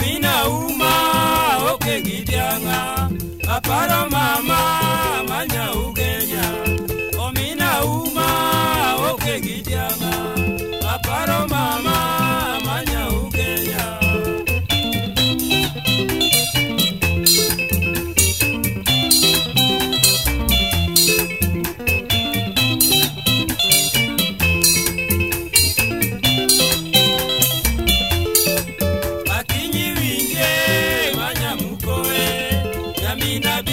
mina uma okengityanga aparo mama.